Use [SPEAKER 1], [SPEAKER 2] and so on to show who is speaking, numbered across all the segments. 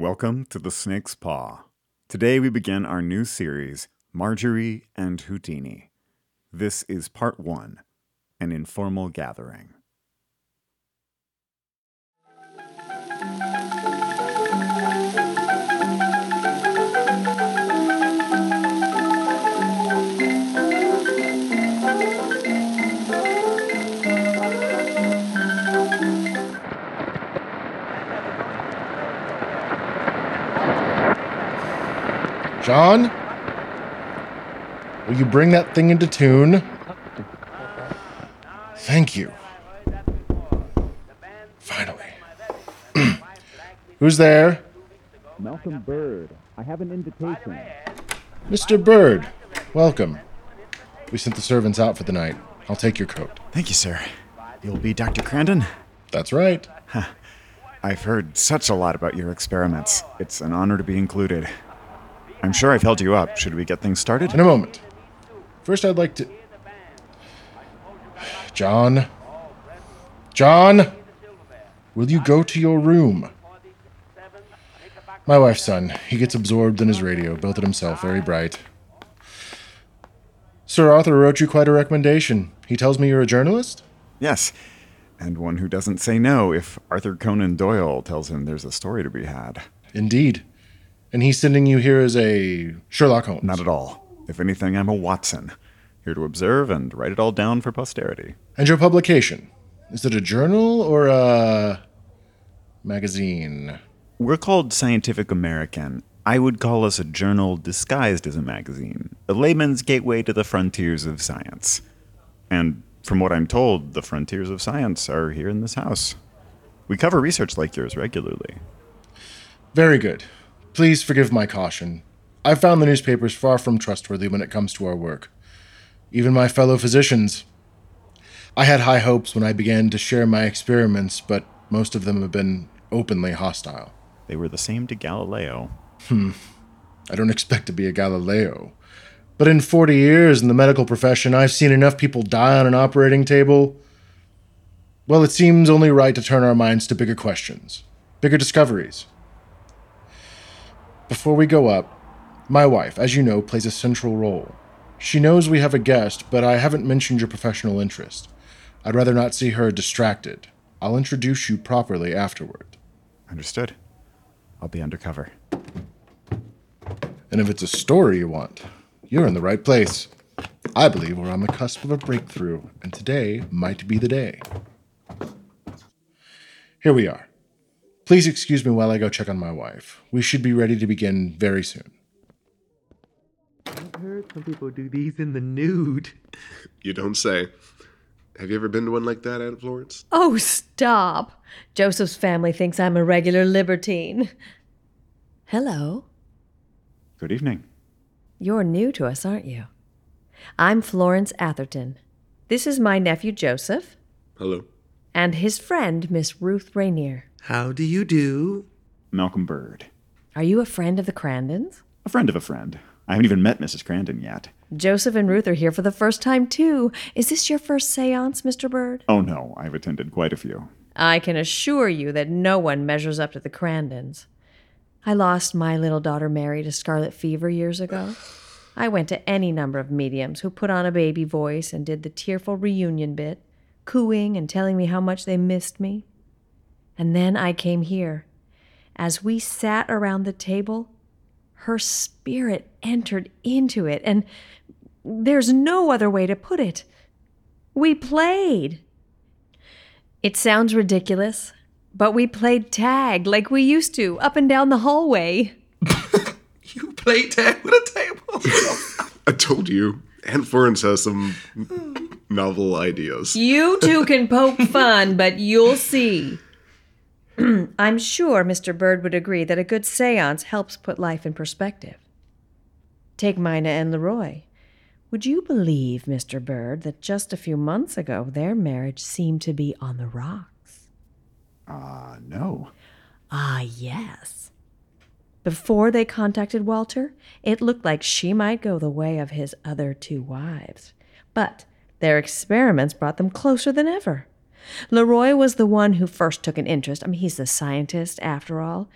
[SPEAKER 1] Welcome to the Snake's Paw. Today we begin our new series, Margery and Houdini. This is part one an informal gathering.
[SPEAKER 2] John? Will you bring that thing into tune? Thank you. Finally. Who's there?
[SPEAKER 3] Malcolm Bird. I have an invitation.
[SPEAKER 2] Mr. Bird. Welcome. We sent the servants out for the night. I'll take your coat.
[SPEAKER 1] Thank you, sir. You'll be Dr. Crandon?
[SPEAKER 2] That's right.
[SPEAKER 1] I've heard such a lot about your experiments. It's an honor to be included. I'm sure I've held you up. Should we get things started?
[SPEAKER 2] In a moment. First, I'd like to. John. John! Will you go to your room? My wife's son. He gets absorbed in his radio, built it himself, very bright. Sir Arthur wrote you quite a recommendation. He tells me you're a journalist?
[SPEAKER 1] Yes. And one who doesn't say no if Arthur Conan Doyle tells him there's a story to be had.
[SPEAKER 2] Indeed. And he's sending you here as a Sherlock Holmes.
[SPEAKER 1] Not at all. If anything, I'm a Watson, here to observe and write it all down for posterity.
[SPEAKER 2] And your publication? Is it a journal or a magazine?
[SPEAKER 1] We're called Scientific American. I would call us a journal disguised as a magazine, a layman's gateway to the frontiers of science. And from what I'm told, the frontiers of science are here in this house. We cover research like yours regularly.
[SPEAKER 2] Very good. Please forgive my caution. I've found the newspapers far from trustworthy when it comes to our work. Even my fellow physicians. I had high hopes when I began to share my experiments, but most of them have been openly hostile.
[SPEAKER 1] They were the same to Galileo. Hmm.
[SPEAKER 2] I don't expect to be a Galileo. But in 40 years in the medical profession, I've seen enough people die on an operating table. Well, it seems only right to turn our minds to bigger questions, bigger discoveries. Before we go up, my wife, as you know, plays a central role. She knows we have a guest, but I haven't mentioned your professional interest. I'd rather not see her distracted. I'll introduce you properly afterward.
[SPEAKER 1] Understood. I'll be undercover.
[SPEAKER 2] And if it's a story you want, you're in the right place. I believe we're on the cusp of a breakthrough, and today might be the day. Here we are. Please excuse me while I go check on my wife. We should be ready to begin very soon.
[SPEAKER 4] I've heard some people do these in the nude.
[SPEAKER 5] You don't say. Have you ever been to one like that, Aunt Florence?
[SPEAKER 6] Oh, stop. Joseph's family thinks I'm a regular libertine. Hello.
[SPEAKER 1] Good evening.
[SPEAKER 6] You're new to us, aren't you? I'm Florence Atherton. This is my nephew Joseph
[SPEAKER 5] Hello.
[SPEAKER 6] And his friend, Miss Ruth Rainier.
[SPEAKER 4] How do you do?
[SPEAKER 1] Malcolm Bird.
[SPEAKER 6] Are you a friend of the Crandons?
[SPEAKER 1] A friend of a friend. I haven't even met Mrs. Crandon yet.
[SPEAKER 6] Joseph and Ruth are here for the first time, too. Is this your first seance, Mr. Bird?
[SPEAKER 1] Oh no, I've attended quite a few.
[SPEAKER 6] I can assure you that no one measures up to the Crandons. I lost my little daughter Mary to scarlet fever years ago. I went to any number of mediums who put on a baby voice and did the tearful reunion bit, cooing and telling me how much they missed me. And then I came here. As we sat around the table, her spirit entered into it, and there's no other way to put it. We played. It sounds ridiculous, but we played tag like we used to up and down the hallway.
[SPEAKER 4] You play tag with a table.
[SPEAKER 5] I told you, Aunt Florence has some novel ideas.
[SPEAKER 6] You two can poke fun, but you'll see. I'm sure Mr. Bird would agree that a good seance helps put life in perspective. Take Mina and Leroy. Would you believe, Mr. Bird, that just a few months ago their marriage seemed to be on the rocks?
[SPEAKER 1] Uh, no.
[SPEAKER 6] Ah, yes. Before they contacted Walter, it looked like she might go the way of his other two wives. But their experiments brought them closer than ever. Leroy was the one who first took an interest. I mean, he's the scientist, after all.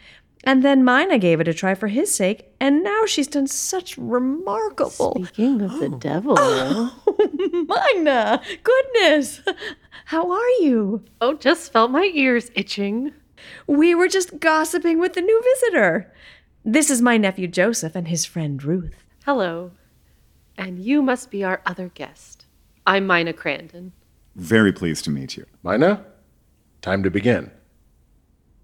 [SPEAKER 6] And then Mina gave it a try for his sake, and now she's done such remarkable.
[SPEAKER 7] Speaking of the devil.
[SPEAKER 6] Oh, Mina! Goodness! How are you?
[SPEAKER 7] Oh, just felt my ears itching.
[SPEAKER 6] We were just gossiping with the new visitor. This is my nephew Joseph and his friend Ruth.
[SPEAKER 7] Hello. And you must be our other guest. I'm Mina Crandon.
[SPEAKER 1] Very pleased to meet you.
[SPEAKER 2] Mina, time to begin.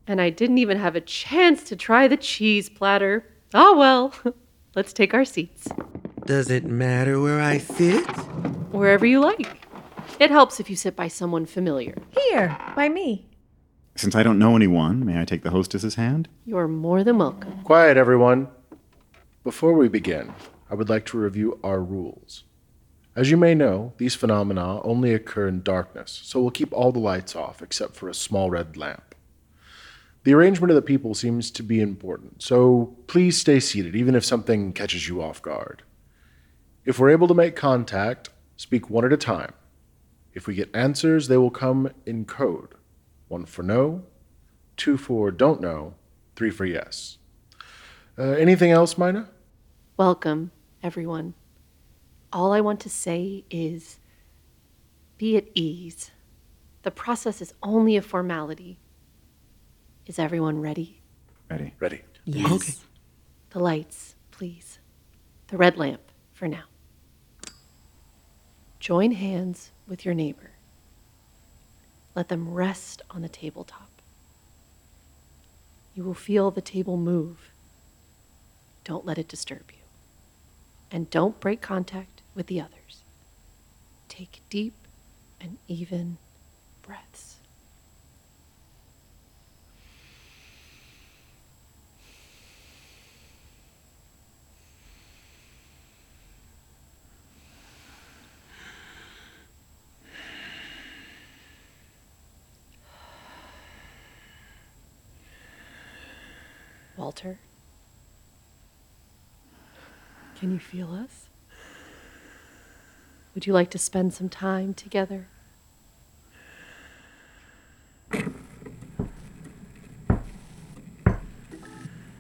[SPEAKER 7] And I didn't even have a chance to try the cheese platter. Oh well. Let's take our seats.
[SPEAKER 4] Does it matter where I sit?
[SPEAKER 7] Wherever you like. It helps if you sit by someone familiar.
[SPEAKER 6] Here, by me.
[SPEAKER 1] Since I don't know anyone, may I take the hostess's hand?
[SPEAKER 7] You're more than welcome.
[SPEAKER 2] Quiet, everyone. Before we begin, I would like to review our rules. As you may know, these phenomena only occur in darkness, so we'll keep all the lights off except for a small red lamp. The arrangement of the people seems to be important, so please stay seated even if something catches you off guard. If we're able to make contact, speak one at a time. If we get answers, they will come in code one for no, two for don't know, three for yes. Uh, anything else, Mina?
[SPEAKER 7] Welcome, everyone. All I want to say is be at ease. The process is only a formality. Is everyone ready?
[SPEAKER 1] Ready.
[SPEAKER 2] Ready.
[SPEAKER 4] Okay.
[SPEAKER 7] The lights, please. The red lamp for now. Join hands with your neighbor. Let them rest on the tabletop. You will feel the table move. Don't let it disturb you. And don't break contact with the others. Take deep and even breaths. Walter? Can you feel us? Would you like to spend some time together?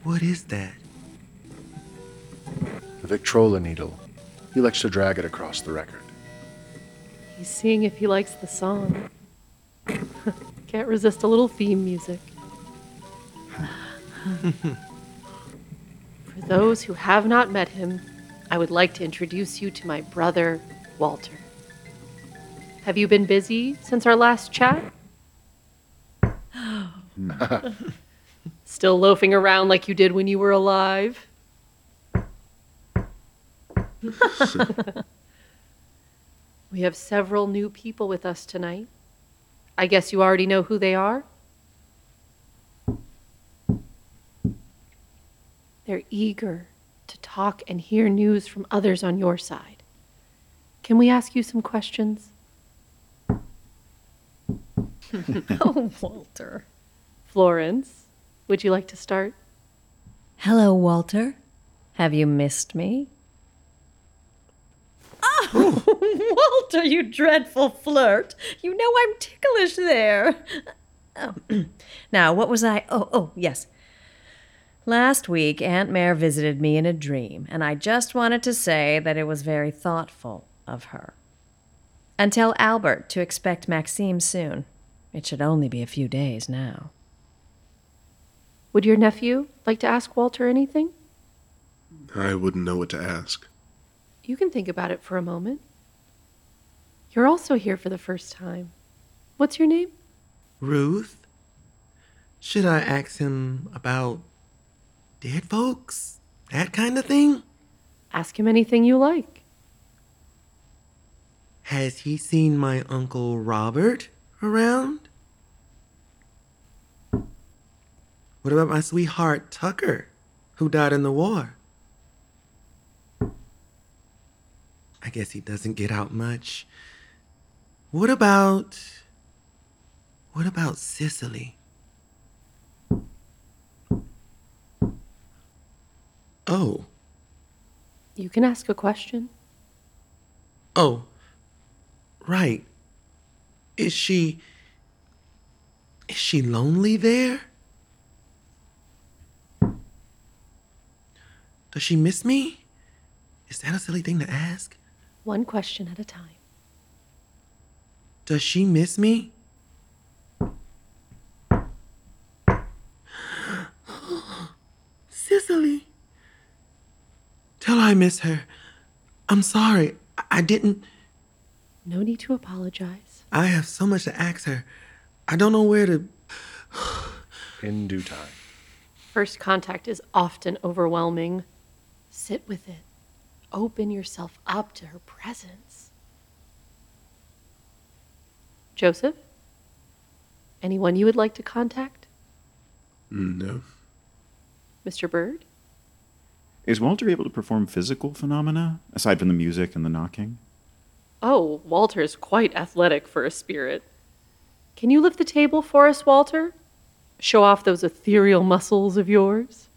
[SPEAKER 4] What is that?
[SPEAKER 2] The Victrola needle. He likes to drag it across the record.
[SPEAKER 7] He's seeing if he likes the song. Can't resist a little theme music. For those who have not met him, I would like to introduce you to my brother, Walter. Have you been busy since our last chat? Still loafing around like you did when you were alive? we have several new people with us tonight. I guess you already know who they are? They're eager to talk and hear news from others on your side. Can we ask you some questions?
[SPEAKER 6] Oh, Walter.
[SPEAKER 7] Florence, would you like to start?
[SPEAKER 6] Hello, Walter. Have you missed me? Oh, Walter, you dreadful flirt. You know I'm ticklish there. Oh, now, what was I? Oh, oh, yes. Last week, Aunt Mare visited me in a dream, and I just wanted to say that it was very thoughtful of her. And tell Albert to expect Maxime soon. It should only be a few days now.
[SPEAKER 7] Would your nephew like to ask Walter anything?
[SPEAKER 5] I wouldn't know what to ask.
[SPEAKER 7] You can think about it for a moment. You're also here for the first time. What's your name?
[SPEAKER 4] Ruth? Should I ask him about dead folks? That kind of thing?
[SPEAKER 7] Ask him anything you like.
[SPEAKER 4] Has he seen my Uncle Robert around? What about my sweetheart Tucker, who died in the war? I guess he doesn't get out much. What about. What about Cicely? Oh,
[SPEAKER 7] You can ask a question.
[SPEAKER 4] oh, right. Is she. Is she lonely there? Does she miss me? Is that a silly thing to ask?
[SPEAKER 7] One question at a time.
[SPEAKER 4] Does she miss me? Cicely. Tell her I miss her. I'm sorry. I- I didn't.
[SPEAKER 7] No need to apologize.
[SPEAKER 4] I have so much to ask her. I don't know where to.
[SPEAKER 2] In due time.
[SPEAKER 7] First contact is often overwhelming. Sit with it. Open yourself up to her presence. Joseph? Anyone you would like to contact?
[SPEAKER 5] No.
[SPEAKER 7] Mr. Bird?
[SPEAKER 1] Is Walter able to perform physical phenomena aside from the music and the knocking?
[SPEAKER 7] Oh, Walter's quite athletic for a spirit. Can you lift the table for us, Walter? Show off those ethereal muscles of yours?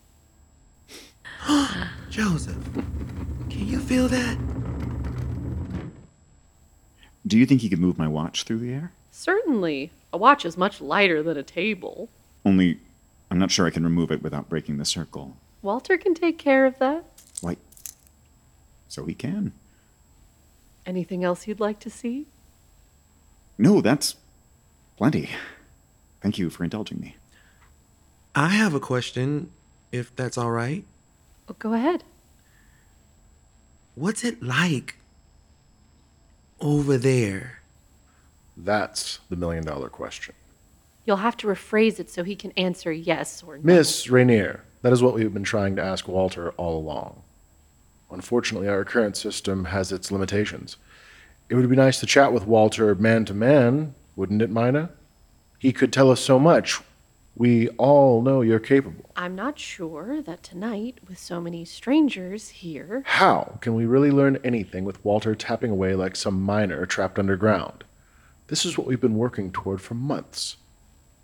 [SPEAKER 4] Joseph, can you feel that?
[SPEAKER 1] Do you think he could move my watch through the air?
[SPEAKER 7] Certainly. A watch is much lighter than a table.
[SPEAKER 1] Only, I'm not sure I can remove it without breaking the circle.
[SPEAKER 7] Walter can take care of that.
[SPEAKER 1] Why? So he can.
[SPEAKER 7] Anything else you'd like to see?
[SPEAKER 1] No, that's plenty. Thank you for indulging me.
[SPEAKER 4] I have a question, if that's all right.
[SPEAKER 7] Oh, go ahead.
[SPEAKER 4] What's it like over there?
[SPEAKER 2] That's the million dollar question.
[SPEAKER 7] You'll have to rephrase it so he can answer yes or no.
[SPEAKER 2] Miss Rainier, that is what we've been trying to ask Walter all along. Unfortunately, our current system has its limitations. It would be nice to chat with Walter man to man, wouldn't it, Mina? He could tell us so much. We all know you're capable.
[SPEAKER 7] I'm not sure that tonight, with so many strangers here,
[SPEAKER 2] How can we really learn anything with Walter tapping away like some miner trapped underground? This is what we've been working toward for months.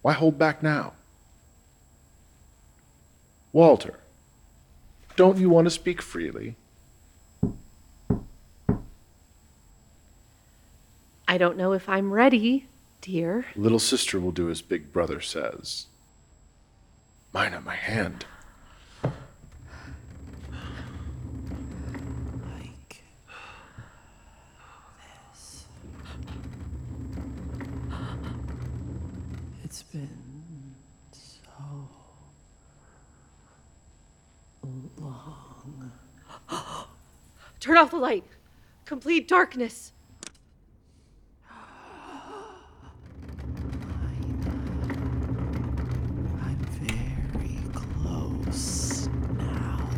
[SPEAKER 2] Why hold back now? Walter, don't you want to speak freely?
[SPEAKER 7] I don't know if I'm ready, dear.
[SPEAKER 2] Little sister will do as big brother says. Mina, my hand.
[SPEAKER 8] Like this. It's been so long.
[SPEAKER 7] Turn off the light. Complete darkness.
[SPEAKER 8] I'm very close now.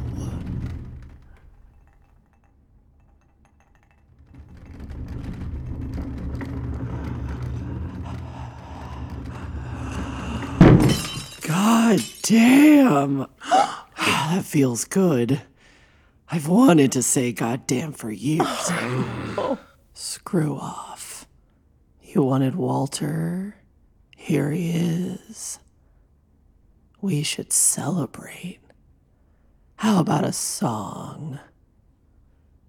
[SPEAKER 8] God damn. that feels good. I've wanted to say goddamn for years. Screw off. You wanted Walter. Here he is. We should celebrate. How about a song?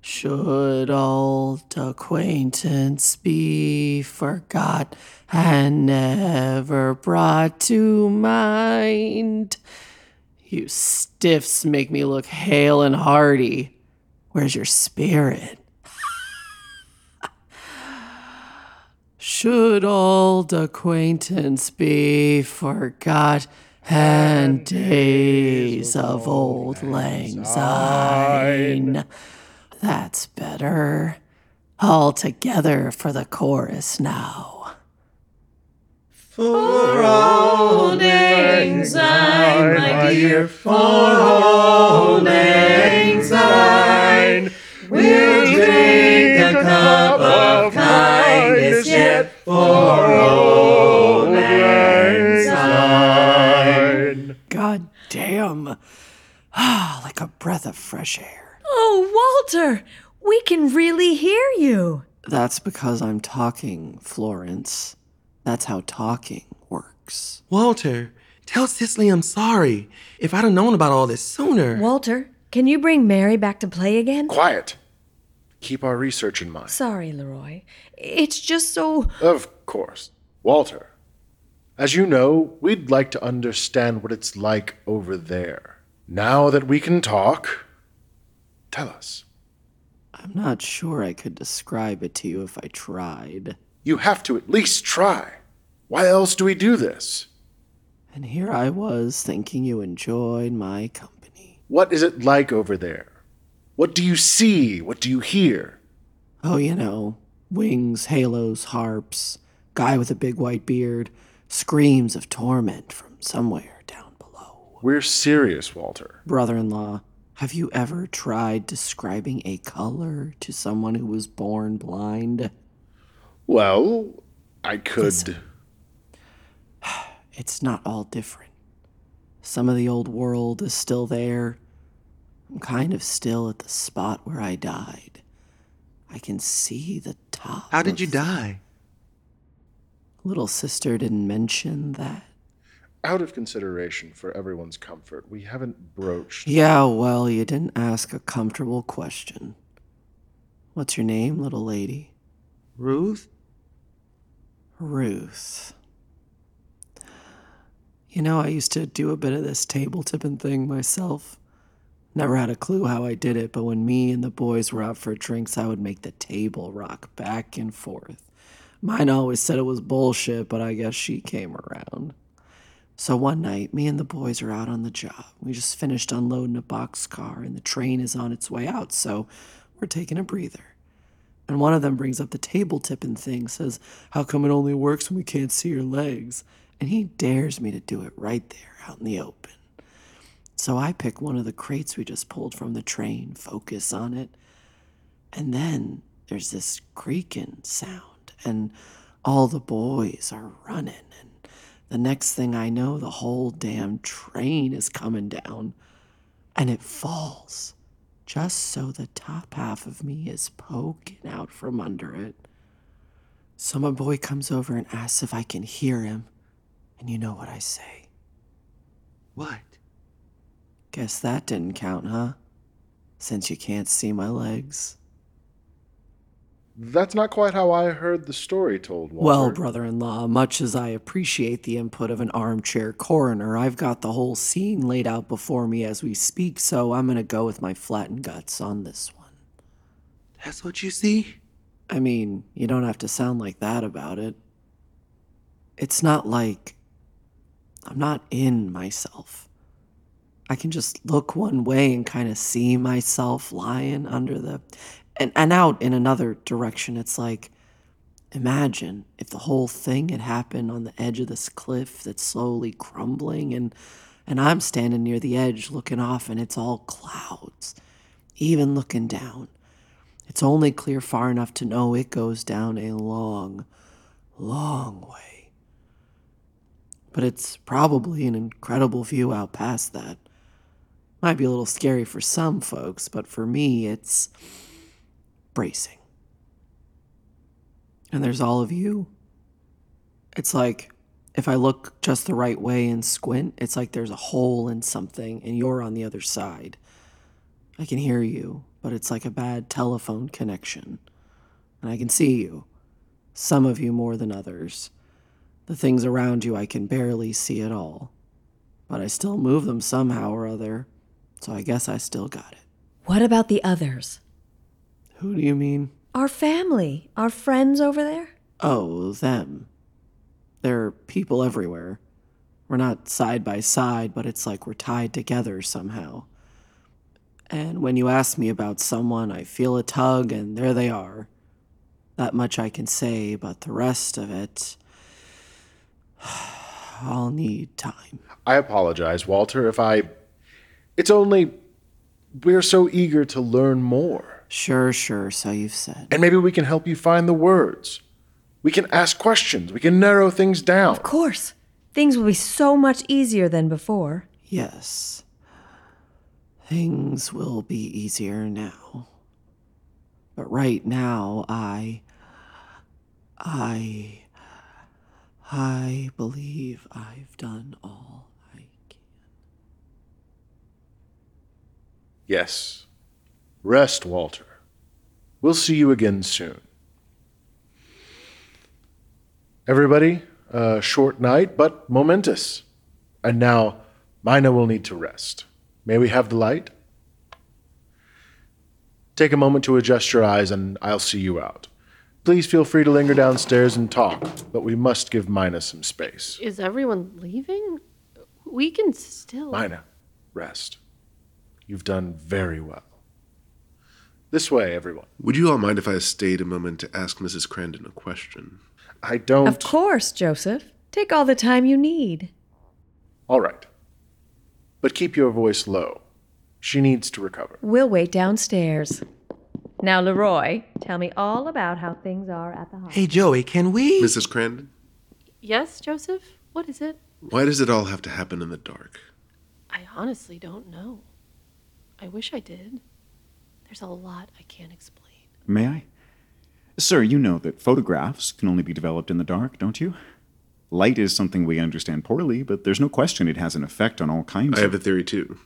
[SPEAKER 8] Should old acquaintance be forgot and never brought to mind? You stiffs make me look hale and hearty. Where's your spirit? Should old acquaintance be forgot and days of old lang syne? That's better. All together for the chorus now. For old lang syne, my dear, for old lang syne, we'll drink a cup of kindness yet for old lang syne. God damn. Ah, like a breath of fresh air.
[SPEAKER 6] Oh, Walter, we can really hear you.
[SPEAKER 8] That's because I'm talking, Florence. That's how talking works.
[SPEAKER 4] Walter, tell Cicely I'm sorry. If I'd have known about all this sooner.
[SPEAKER 6] Walter, can you bring Mary back to play again?
[SPEAKER 2] Quiet. Keep our research in mind.
[SPEAKER 6] Sorry, Leroy. It's just so.
[SPEAKER 2] Of course. Walter, as you know, we'd like to understand what it's like over there. Now that we can talk, Tell us.
[SPEAKER 8] I'm not sure I could describe it to you if I tried.
[SPEAKER 2] You have to at least try. Why else do we do this?
[SPEAKER 8] And here I was thinking you enjoyed my company.
[SPEAKER 2] What is it like over there? What do you see? What do you hear?
[SPEAKER 8] Oh, you know, wings, halos, harps, guy with a big white beard, screams of torment from somewhere down below.
[SPEAKER 2] We're serious, Walter.
[SPEAKER 8] Brother in law, have you ever tried describing a color to someone who was born blind?
[SPEAKER 2] Well, I could.
[SPEAKER 8] Listen. It's not all different. Some of the old world is still there. I'm kind of still at the spot where I died. I can see the top.
[SPEAKER 4] How did you die?
[SPEAKER 8] Little sister didn't mention that.
[SPEAKER 2] Out of consideration for everyone's comfort, we haven't broached.
[SPEAKER 8] Yeah, well, you didn't ask a comfortable question. What's your name, little lady?
[SPEAKER 4] Ruth?
[SPEAKER 8] Ruth. You know, I used to do a bit of this table tipping thing myself. Never had a clue how I did it, but when me and the boys were out for drinks, I would make the table rock back and forth. Mina always said it was bullshit, but I guess she came around. So one night, me and the boys are out on the job. We just finished unloading a boxcar, and the train is on its way out, so we're taking a breather. And one of them brings up the table tipping thing, says, How come it only works when we can't see your legs? And he dares me to do it right there out in the open. So I pick one of the crates we just pulled from the train, focus on it, and then there's this creaking sound, and all the boys are running. And the next thing I know, the whole damn train is coming down, and it falls just so the top half of me is poking out from under it. So my boy comes over and asks if I can hear him, and you know what I say.
[SPEAKER 4] What?
[SPEAKER 8] Guess that didn't count, huh? Since you can't see my legs.
[SPEAKER 2] That's not quite how I heard the story told, Walter.
[SPEAKER 8] Well, brother in law, much as I appreciate the input of an armchair coroner, I've got the whole scene laid out before me as we speak, so I'm gonna go with my flattened guts on this one.
[SPEAKER 4] That's what you see?
[SPEAKER 8] I mean, you don't have to sound like that about it. It's not like I'm not in myself. I can just look one way and kind of see myself lying under the and, and out in another direction. It's like imagine if the whole thing had happened on the edge of this cliff that's slowly crumbling and and I'm standing near the edge looking off and it's all clouds. Even looking down. It's only clear far enough to know it goes down a long, long way. But it's probably an incredible view out past that. Might be a little scary for some folks, but for me, it's bracing. And there's all of you. It's like if I look just the right way and squint, it's like there's a hole in something and you're on the other side. I can hear you, but it's like a bad telephone connection. And I can see you, some of you more than others. The things around you I can barely see at all. But I still move them somehow or other, so I guess I still got it.
[SPEAKER 6] What about the others?
[SPEAKER 8] Who do you mean?
[SPEAKER 6] Our family, our friends over there?
[SPEAKER 8] Oh, them. There are people everywhere. We're not side by side, but it's like we're tied together somehow. And when you ask me about someone, I feel a tug, and there they are. That much I can say, but the rest of it. I'll need time.
[SPEAKER 2] I apologize, Walter, if I. It's only. We're so eager to learn more.
[SPEAKER 8] Sure, sure, so you've said.
[SPEAKER 2] And maybe we can help you find the words. We can ask questions. We can narrow things down.
[SPEAKER 6] Of course. Things will be so much easier than before.
[SPEAKER 8] Yes. Things will be easier now. But right now, I. I. I believe I've done all I can.
[SPEAKER 2] Yes. Rest, Walter. We'll see you again soon. Everybody, a short night, but momentous. And now, Mina will need to rest. May we have the light? Take a moment to adjust your eyes, and I'll see you out. Please feel free to linger downstairs and talk, but we must give Mina some space.
[SPEAKER 9] Is everyone leaving? We can still.
[SPEAKER 2] Mina, rest. You've done very well. This way, everyone.
[SPEAKER 5] Would you all mind if I stayed a moment to ask Mrs. Crandon a question?
[SPEAKER 2] I don't.
[SPEAKER 6] Of course, Joseph. Take all the time you need.
[SPEAKER 2] All right. But keep your voice low. She needs to recover.
[SPEAKER 6] We'll wait downstairs. Now, Leroy, tell me all about how things are at the hospital.
[SPEAKER 4] Hey, Joey, can we?
[SPEAKER 5] Mrs. Crandon,
[SPEAKER 9] Yes, Joseph? What is it?
[SPEAKER 5] why does it all have to happen in the dark?
[SPEAKER 9] I honestly don't know. I wish I did. There's a lot I can't explain.
[SPEAKER 1] May I? Sir, you know that photographs can only be developed in the dark, don't you? Light is something we understand poorly, but there's no question it has an effect on all kinds
[SPEAKER 5] I
[SPEAKER 1] of.
[SPEAKER 5] I have a theory too.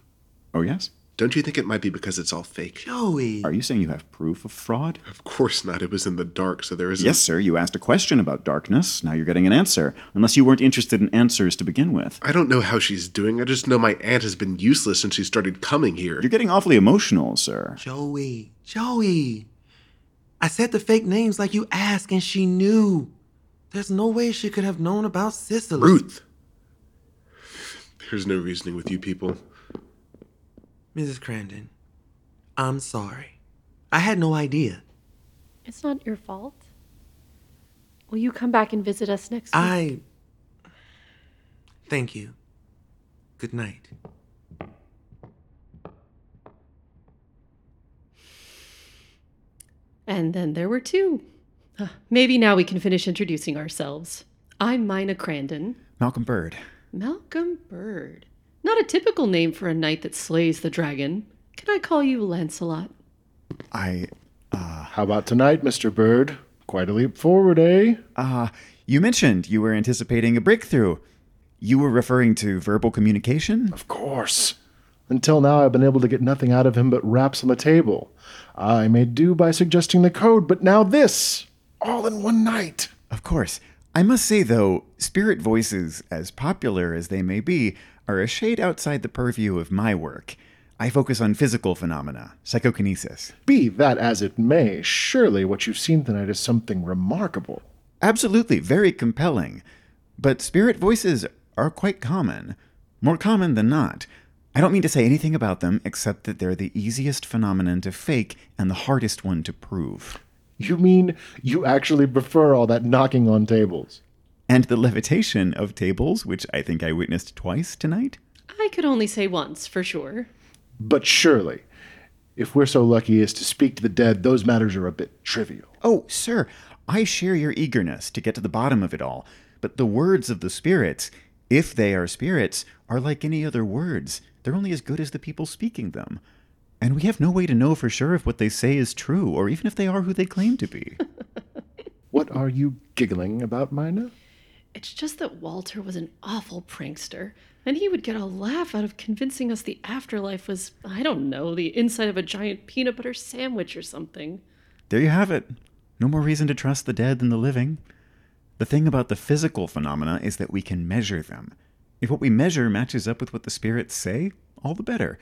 [SPEAKER 1] Oh, yes?
[SPEAKER 5] Don't you think it might be because it's all fake?
[SPEAKER 4] Joey.
[SPEAKER 1] Are you saying you have proof of fraud?
[SPEAKER 5] Of course not. It was in the dark, so there isn't.
[SPEAKER 1] Yes, sir. You asked a question about darkness. Now you're getting an answer. Unless you weren't interested in answers to begin with.
[SPEAKER 5] I don't know how she's doing. I just know my aunt has been useless since she started coming here.
[SPEAKER 1] You're getting awfully emotional, sir.
[SPEAKER 4] Joey. Joey. I said the fake names like you asked, and she knew. There's no way she could have known about Cicely.
[SPEAKER 5] Ruth! There's no reasoning with you people.
[SPEAKER 4] Mrs. Crandon, I'm sorry. I had no idea.
[SPEAKER 9] It's not your fault. Will you come back and visit us next week?
[SPEAKER 4] I. Thank you. Good night.
[SPEAKER 7] And then there were two. Uh, maybe now we can finish introducing ourselves. I'm Mina Crandon.
[SPEAKER 1] Malcolm Bird.
[SPEAKER 7] Malcolm Bird. Not a typical name for a knight that slays the dragon. Can I call you Lancelot?
[SPEAKER 1] I.
[SPEAKER 2] How about tonight, Mr. Bird? Quite a leap forward, eh?
[SPEAKER 1] Uh, you mentioned you were anticipating a breakthrough. You were referring to verbal communication?
[SPEAKER 2] Of course. Until now, I've been able to get nothing out of him but raps on the table. I may do by suggesting the code, but now this! All in one night!
[SPEAKER 1] Of course. I must say, though, spirit voices, as popular as they may be, are a shade outside the purview of my work. I focus on physical phenomena, psychokinesis.
[SPEAKER 2] Be that as it may, surely what you've seen tonight is something remarkable.
[SPEAKER 1] Absolutely, very compelling. But spirit voices are quite common. More common than not. I don't mean to say anything about them except that they're the easiest phenomenon to fake and the hardest one to prove.
[SPEAKER 2] You mean you actually prefer all that knocking on tables?
[SPEAKER 1] And the levitation of tables, which I think I witnessed twice tonight?
[SPEAKER 7] I could only say once, for sure.
[SPEAKER 2] But surely, if we're so lucky as to speak to the dead, those matters are a bit trivial.
[SPEAKER 1] Oh, sir, I share your eagerness to get to the bottom of it all. But the words of the spirits, if they are spirits, are like any other words. They're only as good as the people speaking them. And we have no way to know for sure if what they say is true, or even if they are who they claim to be.
[SPEAKER 2] What are you giggling about, Mina?
[SPEAKER 7] It's just that Walter was an awful prankster, and he would get a laugh out of convincing us the afterlife was, I don't know, the inside of a giant peanut butter sandwich or something.
[SPEAKER 1] there you have it. No more reason to trust the dead than the living. The thing about the physical phenomena is that we can measure them. If what we measure matches up with what the spirits say, all the better.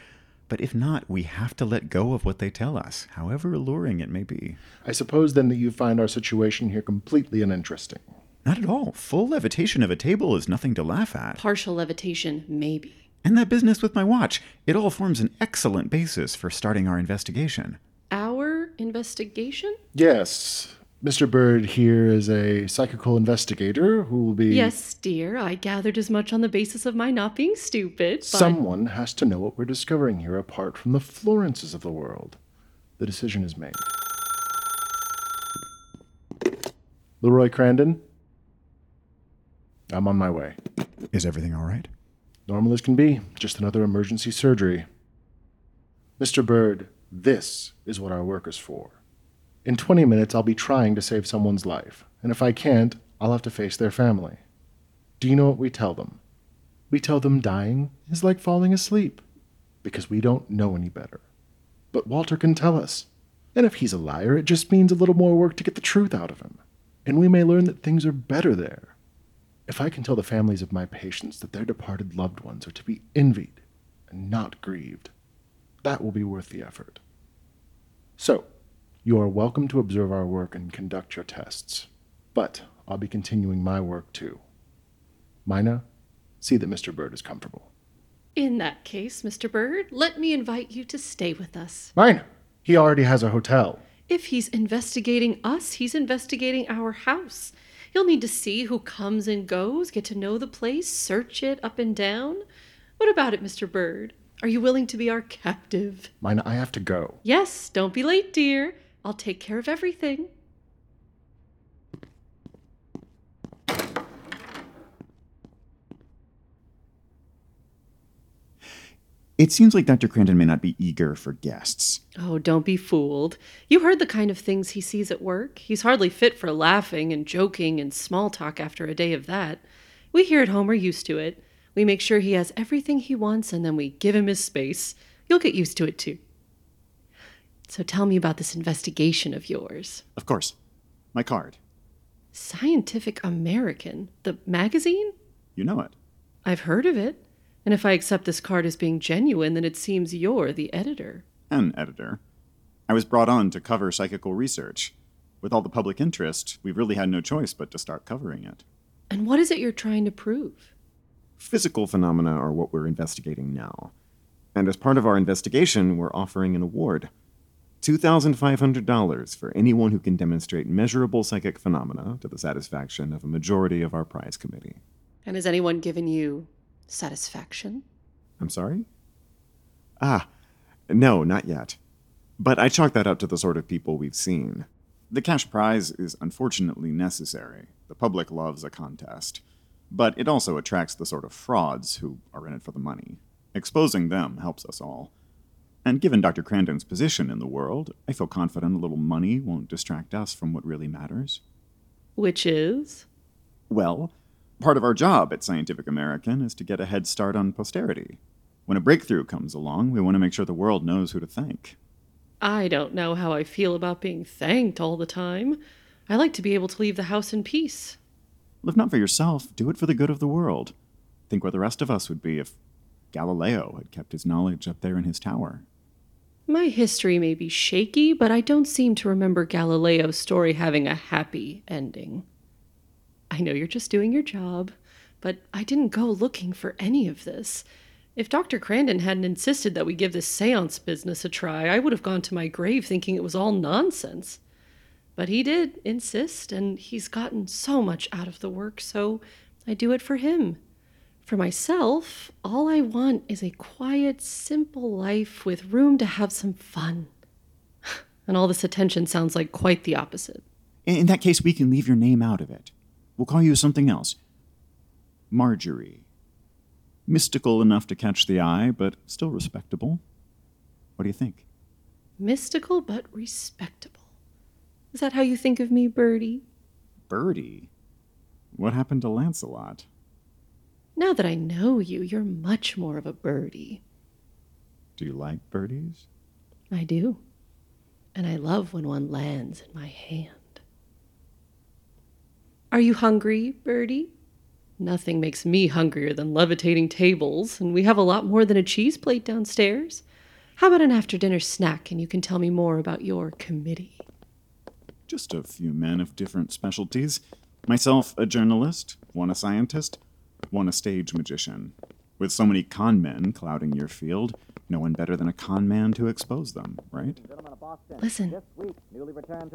[SPEAKER 1] But if not, we have to let go of what they tell us, however alluring it may be.
[SPEAKER 2] I suppose then that you find our situation here completely uninteresting.
[SPEAKER 1] Not at all. Full levitation of a table is nothing to laugh at.
[SPEAKER 7] Partial levitation, maybe.
[SPEAKER 1] And that business with my watch, it all forms an excellent basis for starting our investigation.
[SPEAKER 7] Our investigation?
[SPEAKER 2] Yes, Mr. Bird here is a psychical investigator who will be.
[SPEAKER 7] Yes, dear, I gathered as much on the basis of my not being stupid, but.
[SPEAKER 2] Someone has to know what we're discovering here apart from the Florences of the world. The decision is made. Leroy Crandon? I'm on my way.
[SPEAKER 1] Is everything all right?
[SPEAKER 2] Normal as can be, just another emergency surgery. Mr. Bird, this is what our work is for. In 20 minutes, I'll be trying to save someone's life, and if I can't, I'll have to face their family. Do you know what we tell them? We tell them dying is like falling asleep, because we don't know any better. But Walter can tell us. And if he's a liar, it just means a little more work to get the truth out of him. And we may learn that things are better there. If I can tell the families of my patients that their departed loved ones are to be envied and not grieved, that will be worth the effort. So, you are welcome to observe our work and conduct your tests. But I'll be continuing my work too. Mina, see that Mr. Bird is comfortable.
[SPEAKER 7] In that case, Mr. Bird, let me invite you to stay with us.
[SPEAKER 2] Mina! He already has a hotel.
[SPEAKER 7] If he's investigating us, he's investigating our house. He'll need to see who comes and goes, get to know the place, search it up and down. What about it, Mr. Bird? Are you willing to be our captive?
[SPEAKER 2] Mina, I have to go.
[SPEAKER 7] Yes, don't be late, dear. I'll take care of everything.
[SPEAKER 1] It seems like Dr. Crandon may not be eager for guests.
[SPEAKER 7] Oh, don't be fooled. You heard the kind of things he sees at work. He's hardly fit for laughing and joking and small talk after a day of that. We here at home are used to it. We make sure he has everything he wants and then we give him his space. You'll get used to it too. So tell me about this investigation of yours.
[SPEAKER 1] Of course. My card.
[SPEAKER 7] Scientific American, the magazine?
[SPEAKER 1] You know it.
[SPEAKER 7] I've heard of it. And if I accept this card as being genuine, then it seems you're the editor.
[SPEAKER 1] An editor. I was brought on to cover psychical research. With all the public interest, we've really had no choice but to start covering it.
[SPEAKER 7] And what is it you're trying to prove?
[SPEAKER 1] Physical phenomena are what we're investigating now. And as part of our investigation, we're offering an award $2,500 for anyone who can demonstrate measurable psychic phenomena to the satisfaction of a majority of our prize committee.
[SPEAKER 7] And has anyone given you satisfaction?
[SPEAKER 1] I'm sorry? Ah, no, not yet. But I chalk that up to the sort of people we've seen. The cash prize is unfortunately necessary. The public loves a contest. But it also attracts the sort of frauds who are in it for the money. Exposing them helps us all. And given Dr. Crandon's position in the world, I feel confident a little money won't distract us from what really matters.
[SPEAKER 7] Which is?
[SPEAKER 1] Well, part of our job at Scientific American is to get a head start on posterity. When a breakthrough comes along, we want to make sure the world knows who to thank.
[SPEAKER 7] I don't know how I feel about being thanked all the time. I like to be able to leave the house in peace.
[SPEAKER 1] Well, if not for yourself, do it for the good of the world. Think where the rest of us would be if Galileo had kept his knowledge up there in his tower.
[SPEAKER 7] My history may be shaky, but I don't seem to remember Galileo's story having a happy ending. I know you're just doing your job, but I didn't go looking for any of this. If Dr. Crandon hadn't insisted that we give this seance business a try, I would have gone to my grave thinking it was all nonsense. But he did insist, and he's gotten so much out of the work, so I do it for him. For myself, all I want is a quiet, simple life with room to have some fun. And all this attention sounds like quite the opposite.
[SPEAKER 1] In that case, we can leave your name out of it. We'll call you something else Margery. Mystical enough to catch the eye, but still respectable. What do you think?
[SPEAKER 7] Mystical but respectable. Is that how you think of me, Birdie?
[SPEAKER 1] Birdie? What happened to Lancelot?
[SPEAKER 7] Now that I know you, you're much more of a birdie.
[SPEAKER 1] Do you like birdies?
[SPEAKER 7] I do. And I love when one lands in my hand. Are you hungry, Birdie? Nothing makes me hungrier than levitating tables, and we have a lot more than a cheese plate downstairs. How about an after dinner snack and you can tell me more about your committee?
[SPEAKER 1] Just a few men of different specialties. Myself, a journalist, one a scientist, one a stage magician. With so many con men clouding your field, no one better than a con man to expose them, right?
[SPEAKER 7] Listen,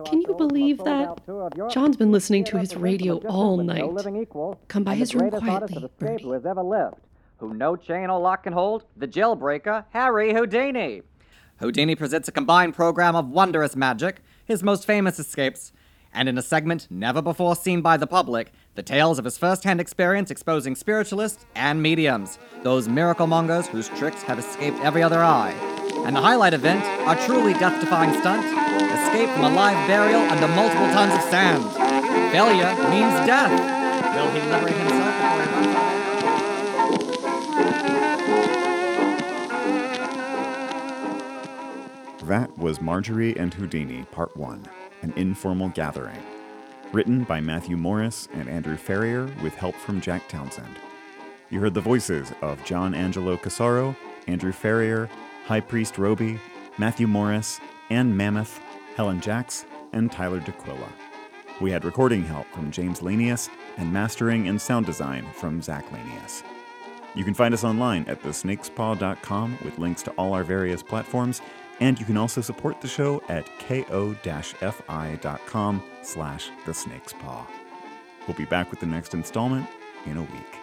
[SPEAKER 7] can you believe that? John's been listening to his radio all night. Come by his room quietly, Birdie.
[SPEAKER 3] who has ever lived, who no chain or lock can hold, the jailbreaker, Harry Houdini. Houdini presents a combined program of wondrous magic, his most famous escapes, and in a segment never before seen by the public, the tales of his first-hand experience exposing spiritualists and mediums, those miracle mongers whose tricks have escaped every other eye. And the highlight event, a truly death-defying stunt, escape from a live burial under multiple tons of sand. Failure means death. Will he liberate himself?
[SPEAKER 1] That was Margery and Houdini, Part 1 An Informal Gathering. Written by Matthew Morris and Andrew Farrier with help from Jack Townsend. You heard the voices of John Angelo Cassaro, Andrew Farrier, High Priest Robi, Matthew Morris, Ann Mammoth, Helen Jaksch, and Tyler D'aquilla. We had recording help from James Lanius and mastering and sound design from Zak Lanius. You can find us online at thesnakespaw.com with links to all our various platforms, and you can also support the show at ko-fi.com slash thesnakespaw. We'll be back with the next installment in a week.